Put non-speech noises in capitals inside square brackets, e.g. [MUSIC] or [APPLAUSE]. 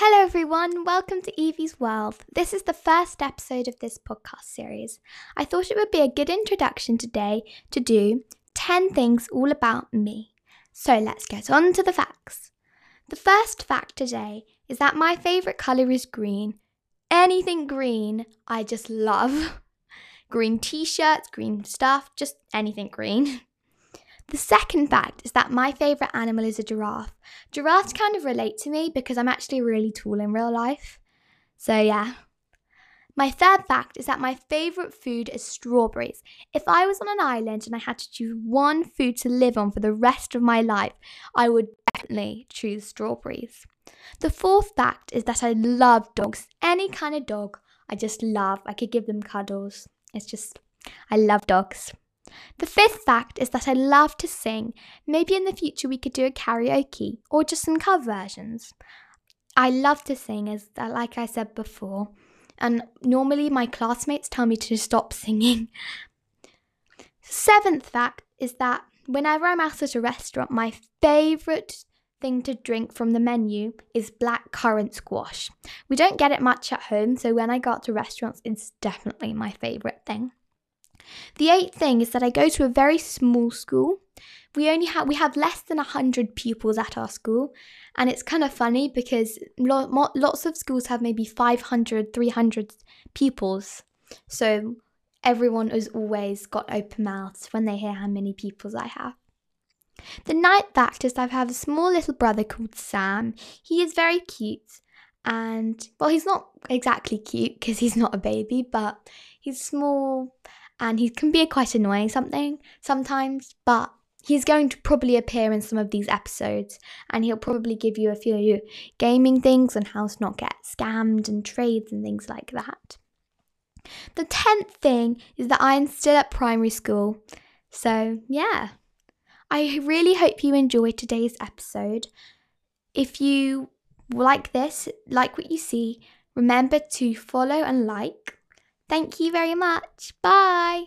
Hello, everyone. Welcome to Evie's World. This is the first episode of this podcast series. I thought it would be a good introduction today to do 10 things all about me. So let's get on to the facts. The first fact today is that my favourite colour is green. Anything green, I just love. [LAUGHS] green t shirts, green stuff, just anything green. [LAUGHS] The second fact is that my favourite animal is a giraffe. Giraffes kind of relate to me because I'm actually really tall in real life. So, yeah. My third fact is that my favourite food is strawberries. If I was on an island and I had to choose one food to live on for the rest of my life, I would definitely choose strawberries. The fourth fact is that I love dogs. Any kind of dog, I just love. I could give them cuddles. It's just, I love dogs. The fifth fact is that I love to sing. Maybe in the future we could do a karaoke or just some cover versions. I love to sing, as uh, like I said before, and normally my classmates tell me to stop singing. Seventh fact is that whenever I'm out at a restaurant, my favourite thing to drink from the menu is black currant squash. We don't get it much at home, so when I go out to restaurants, it's definitely my favourite thing. The eighth thing is that I go to a very small school. We only have we have less than 100 pupils at our school and it's kind of funny because lo- lots of schools have maybe 500 300 pupils. So everyone has always got open mouths when they hear how many pupils I have. The ninth fact is I have a small little brother called Sam. He is very cute and well he's not exactly cute because he's not a baby but he's small and he can be a quite annoying something sometimes, but he's going to probably appear in some of these episodes and he'll probably give you a few gaming things on how to not get scammed and trades and things like that. The tenth thing is that I am still at primary school. So, yeah. I really hope you enjoyed today's episode. If you like this, like what you see, remember to follow and like Thank you very much. Bye.